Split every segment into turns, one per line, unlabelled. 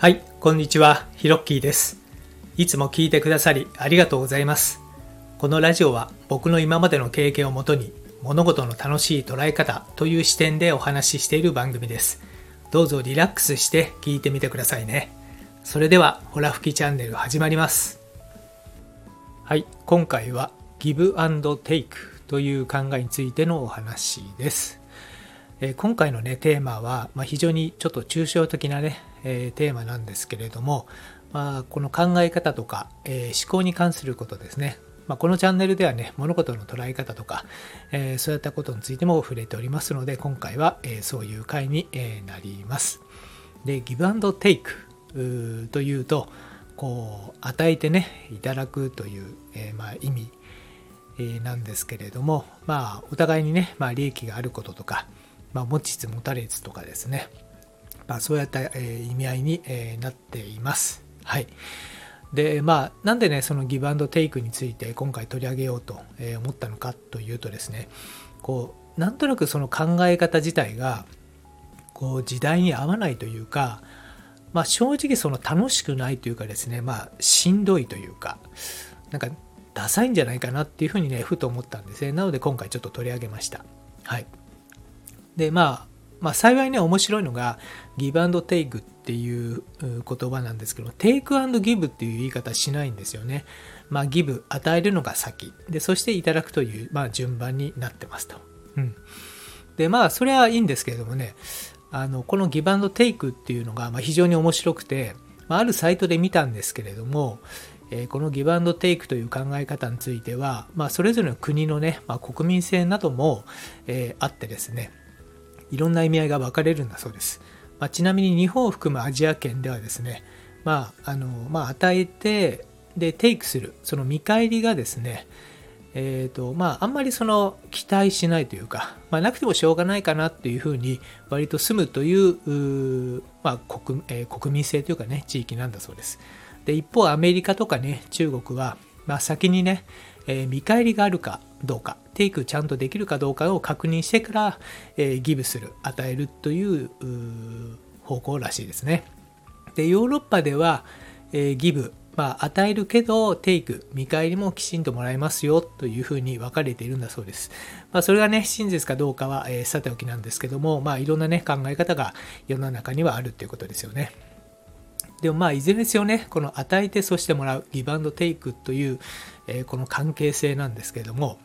はい、こんにちは、ヒロッキーです。いつも聞いてくださりありがとうございます。このラジオは僕の今までの経験をもとに物事の楽しい捉え方という視点でお話ししている番組です。どうぞリラックスして聞いてみてくださいね。それでは、ホラ吹きチャンネル始まります。はい、今回はギブアンドテイクという考えについてのお話です。え今回のねテーマは、まあ、非常にちょっと抽象的なね、えーテーマなんですけれども、まあ、この考え方とか、えー思考に関することですね、まあ、このチャンネルではね物事の捉え方とか、えーそういったことについても触れておりますので今回は、えそういう回に、えなります。でギブアンドテイクというとこう与えてねいただくという、えまあ、意味なんですけれども、まあ、お互いにね、まあ、利益があることとか、まあ、持ちつ持たれつとかですね、まあ、そういった、え意味合いに、えなっています。はい。で、まあ、なんでね、そのギブアンドテイクについて今回取り上げようと思ったのかというとですね、こう、なんとなくその考え方自体が、こう、時代に合わないというか、まあ、正直その楽しくないというかですね、まあ、しんどいというか、なんか、ダサいんじゃないかなっていうふうにね、ふと思ったんですね。なので今回ちょっと取り上げました。はい。で、まあ、まあ、幸いね、面白いのが、ギブアンドテイクっていう言葉なんですけど、テイクアンドギブっていう言い方しないんですよね。まあ、ギブ、与えるのが先。で、そしていただくという、まあ、順番になってますと。うん。で、まあ、それはいいんですけれどもね、あの、このギブアンドテイクっていうのが、まあ、非常に面白くて、まあ、あるサイトで見たんですけれども、えこのギブアンドテイクという考え方については、まあ、それぞれの国のね、まあ、国民性なども、えーあってですね、いろんな意味合いが分かれるんだそうです。まあ、ちなみに日本を含むアジア圏ではですね、まあ、あの、まあ、与えて、で、テイクする、その見返りがですね、えっ、と、まあ、あんまりその期待しないというか、まあ、なくてもしょうがないかなっていうふうに、割と済むという、まあ国えー国民性というかね、地域なんだそうです。で、一方、アメリカとかね、中国は、まあ、先にね、えー見返りがあるかどうか、テイクちゃんとできるかどうかを確認してから、えーギブする、与えるという方向らしいですね。で、ヨーロッパでは、えーギブ、まあ、与えるけど、テイク、見返りもきちんともらえますよというふうに分かれているんだそうです。まあ、それがね、真実かどうかは、えーさておきなんですけども、まあ、いろんなね、考え方が世の中にはあるということですよね。でもまあいずれにせよねこの与えてそしてもらうギブアンドテイクという、えーこの関係性なんですけども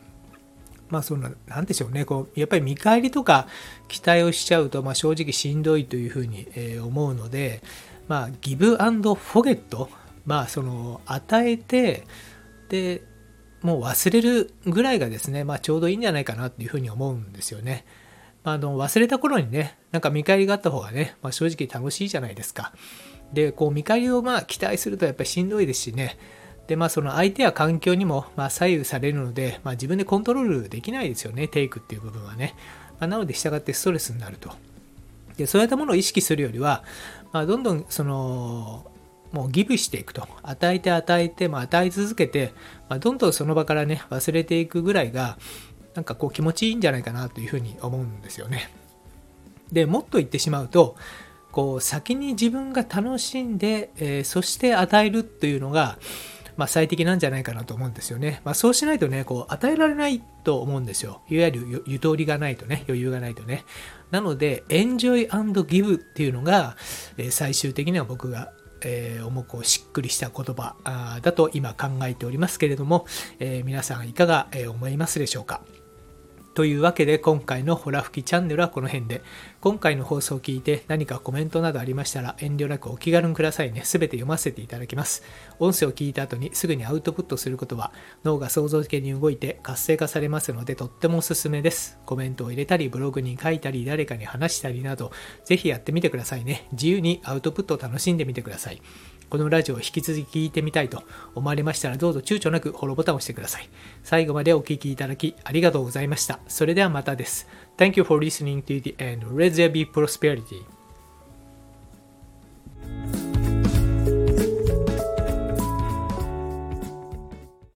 まあそのなんでしょうねこうやっぱり見返りとか期待をしちゃうと、まあ、正直しんどいというふうに、えー思うのでまあギブアンドフォゲットまあその与えてでもう忘れるぐらいがですね、まあ、ちょうどいいんじゃないかなっていうふうに思うんですよね。まあ、あの忘れた頃にねなんか見返りがあった方がね、まあ、正直楽しいじゃないですか。でこう見返りをまあ期待するとやっぱりしんどいですしね。でまあその相手や環境にもまあ左右されるので、まあ、自分でコントロールできないですよねテイクっていう部分はね、まあ、なので従ってストレスになると。でそういったものを意識するよりは、まあ、どんどんそのもうギブしていくと。与えて与えて、まあ、与え続けて、まあ、どんどんその場からね忘れていくぐらいがなんかこう気持ちいいんじゃないかなというふうに思うんですよね。でもっと言ってしまうとこう先に自分が楽しんで、えーそして与えるというのが、まあ、最適なんじゃないかなと思うんですよね。まあ、そうしないとね、こう与えられないと思うんですよ。いわゆるゆとりがないとね、余裕がないとね。なので、enjoy and give っていうのが、えー最終的には僕が、えー重くしっくりした言葉だと今考えておりますけれども、えー皆さんいかが、え思いますでしょうか？というわけで今回のホラ吹きチャンネルはこの辺で。今回の放送を聞いて何かコメントなどありましたら遠慮なくお気軽にくださいね。すべて読ませていただきます。音声を聞いた後にすぐにアウトプットすることは脳が創造的に動いて活性化されますのでとってもおすすめです。コメントを入れたりブログに書いたり誰かに話したりなどぜひやってみてくださいね。自由にアウトプットを楽しんでみてください。このラジオを引き続き聞いてみたいと思われましたらどうぞ躊躇なくフォローボタンを押してください。最後までお聴きいただきありがとうございました。それではまたです。Thank you for listening to the end. Let there be prosperity.